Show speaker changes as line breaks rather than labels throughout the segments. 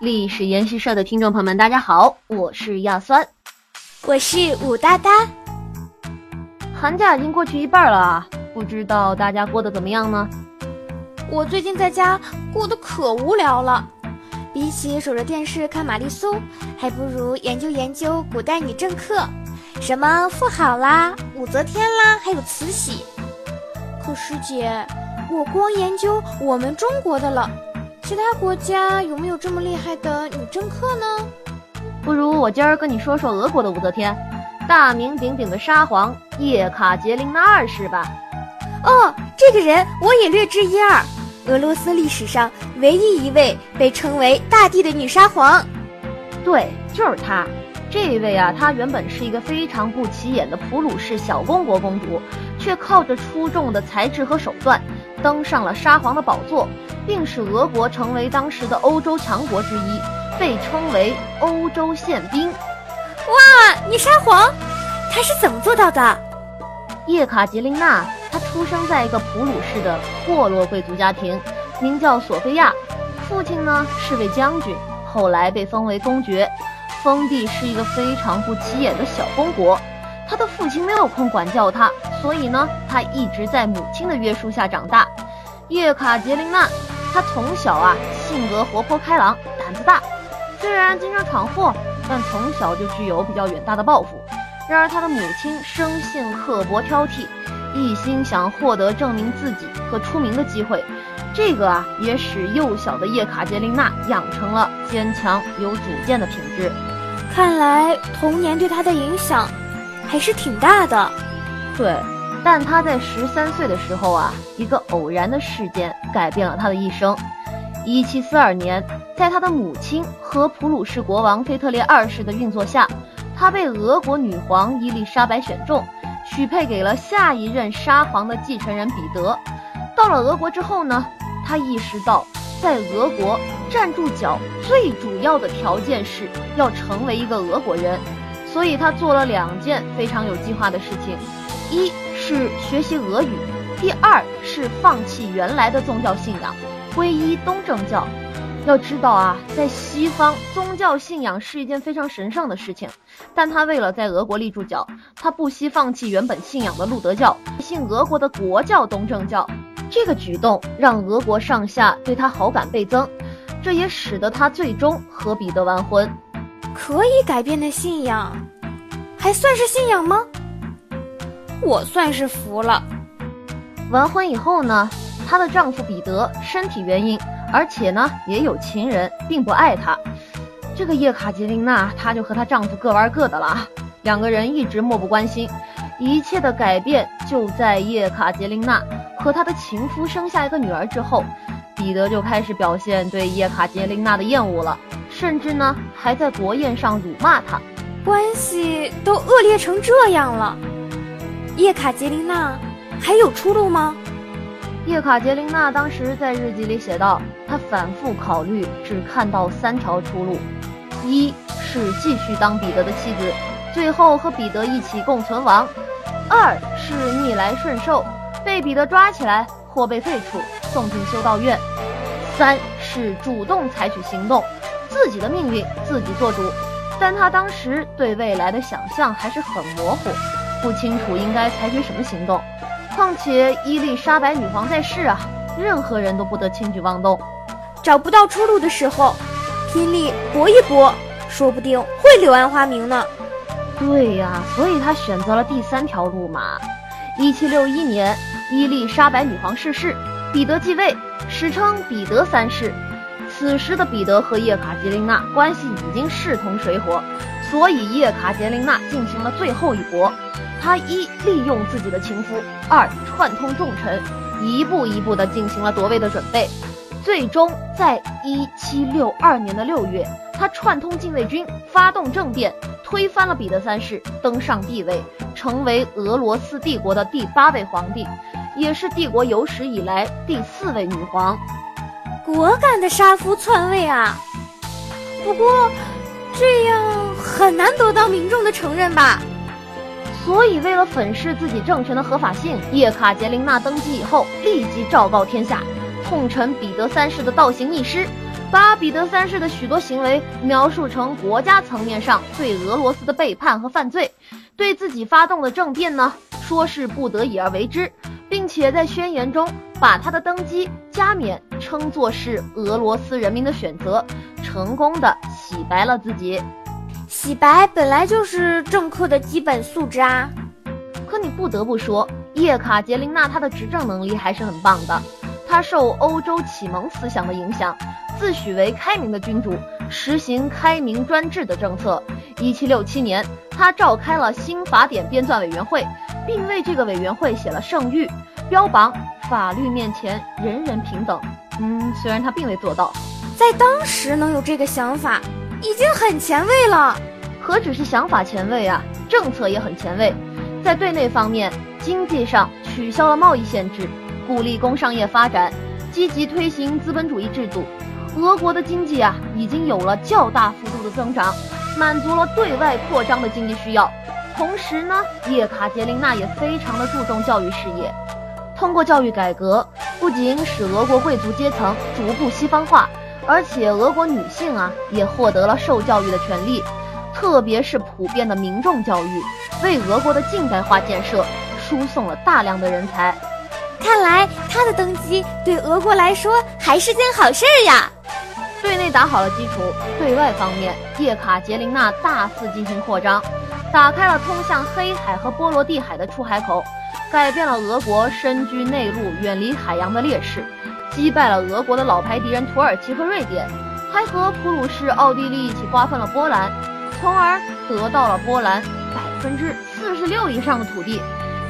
历史研习社的听众朋友们，大家好，我是亚酸，
我是武哒哒。
寒假已经过去一半了，不知道大家过得怎么样呢？
我最近在家过得可无聊了，比起守着电视看玛丽苏，还不如研究研究古代女政客，什么妇好啦、武则天啦，还有慈禧。可师姐，我光研究我们中国的了。其他国家有没有这么厉害的女政客呢？
不如我今儿跟你说说俄国的武则天，大名鼎鼎的沙皇叶卡捷琳娜二世吧。
哦，这个人我也略知一二，俄罗斯历史上唯一一位被称为“大帝”的女沙皇。
对，就是她。这位啊，她原本是一个非常不起眼的普鲁士小公国公主，却靠着出众的才智和手段，登上了沙皇的宝座。并使俄国成为当时的欧洲强国之一，被称为欧洲宪兵。
哇，你沙皇，他是怎么做到的？
叶卡捷琳娜，她出生在一个普鲁士的破落贵族家庭，名叫索菲亚，父亲呢是位将军，后来被封为公爵。封地是一个非常不起眼的小公国，他的父亲没有空管教他，所以呢，他一直在母亲的约束下长大。叶卡捷琳娜。她从小啊，性格活泼开朗，胆子大。虽然经常闯祸，但从小就具有比较远大的抱负。然而她的母亲生性刻薄挑剔，一心想获得证明自己和出名的机会。这个啊，也使幼小的叶卡捷琳娜养成了坚强有主见的品质。
看来童年对她的影响还是挺大的。
对。但他在十三岁的时候啊，一个偶然的事件改变了他的一生。一七四二年，在他的母亲和普鲁士国王腓特烈二世的运作下，他被俄国女皇伊丽莎白选中，许配给了下一任沙皇的继承人彼得。到了俄国之后呢，他意识到在俄国站住脚最主要的条件是要成为一个俄国人，所以他做了两件非常有计划的事情，一。是学习俄语，第二是放弃原来的宗教信仰，皈依东正教。要知道啊，在西方，宗教信仰是一件非常神圣的事情。但他为了在俄国立住脚，他不惜放弃原本信仰的路德教，信俄国的国教东正教。这个举动让俄国上下对他好感倍增，这也使得他最终和彼得完婚。
可以改变的信仰，还算是信仰吗？我算是服了。
完婚以后呢，她的丈夫彼得身体原因，而且呢也有情人，并不爱她。这个叶卡捷琳娜，她就和她丈夫各玩各的了，两个人一直漠不关心。一切的改变就在叶卡捷琳娜和她的情夫生下一个女儿之后，彼得就开始表现对叶卡捷琳娜的厌恶了，甚至呢还在国宴上辱骂她。
关系都恶劣成这样了。叶卡捷琳娜还有出路吗？
叶卡捷琳娜当时在日记里写道：“她反复考虑，只看到三条出路：一是继续当彼得的妻子，最后和彼得一起共存亡；二是逆来顺受，被彼得抓起来或被废除，送进修道院；三是主动采取行动，自己的命运自己做主。但她当时对未来的想象还是很模糊。”不清楚应该采取什么行动，况且伊丽莎白女皇在世啊，任何人都不得轻举妄动。
找不到出路的时候，拼力搏一搏，说不定会柳暗花明呢。
对呀，所以他选择了第三条路嘛。一七六一年，伊丽莎白女皇逝世，彼得继位，史称彼得三世。此时的彼得和叶卡捷琳娜关系已经势同水火，所以叶卡捷琳娜进行了最后一搏。他一利用自己的情夫，二串通重臣，一步一步地进行了夺位的准备。最终，在一七六二年的六月，他串通禁卫军，发动政变，推翻了彼得三世，登上帝位，成为俄罗斯帝国的第八位皇帝，也是帝国有史以来第四位女皇。
果敢的杀夫篡位啊！不过，这样很难得到民众的承认吧？
所以，为了粉饰自己政权的合法性，叶卡捷琳娜登基以后，立即昭告天下，痛陈彼得三世的倒行逆施，把彼得三世的许多行为描述成国家层面上对俄罗斯的背叛和犯罪，对自己发动的政变呢，说是不得已而为之，并且在宣言中把他的登基加冕称作是俄罗斯人民的选择，成功的洗白了自己。
洗白本来就是政客的基本素质啊。
可你不得不说，叶卡捷琳娜她的执政能力还是很棒的，她受欧洲启蒙思想的影响。自诩为开明的君主，实行开明专制的政策。一七六七年，他召开了新法典编纂委员会，并为这个委员会写了圣谕，标榜法律面前人人平等。嗯，虽然他并未做到，
在当时能有这个想法，已经很前卫了。
何止是想法前卫啊，政策也很前卫。在对内方面，经济上取消了贸易限制，鼓励工商业发展，积极推行资本主义制度。俄国的经济啊，已经有了较大幅度的增长，满足了对外扩张的经济需要。同时呢，叶卡捷琳娜也非常的注重教育事业，通过教育改革，不仅使俄国贵族阶层逐步西方化，而且俄国女性啊也获得了受教育的权利，特别是普遍的民众教育，为俄国的近代化建设输送了大量的人才。
看来他的登基对俄国来说还是件好事儿呀。
对内打好了基础，对外方面，叶卡捷琳娜大肆进行扩张，打开了通向黑海和波罗的海的出海口，改变了俄国身居内陆、远离海洋的劣势，击败了俄国的老牌敌人土耳其和瑞典，还和普鲁士、奥地利一起瓜分了波兰，从而得到了波兰百分之四十六以上的土地。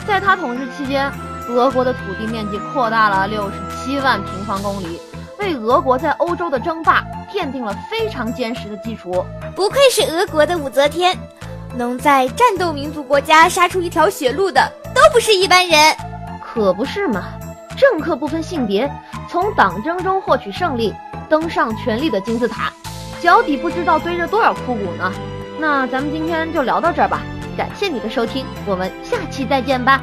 在他统治期间，俄国的土地面积扩大了六十七万平方公里。为俄国在欧洲的争霸奠定了非常坚实的基础。
不愧是俄国的武则天，能在战斗民族国家杀出一条血路的都不是一般人。
可不是嘛，政客不分性别，从党争中获取胜利，登上权力的金字塔，脚底不知道堆着多少枯骨呢。那咱们今天就聊到这儿吧，感谢你的收听，我们下期再见吧。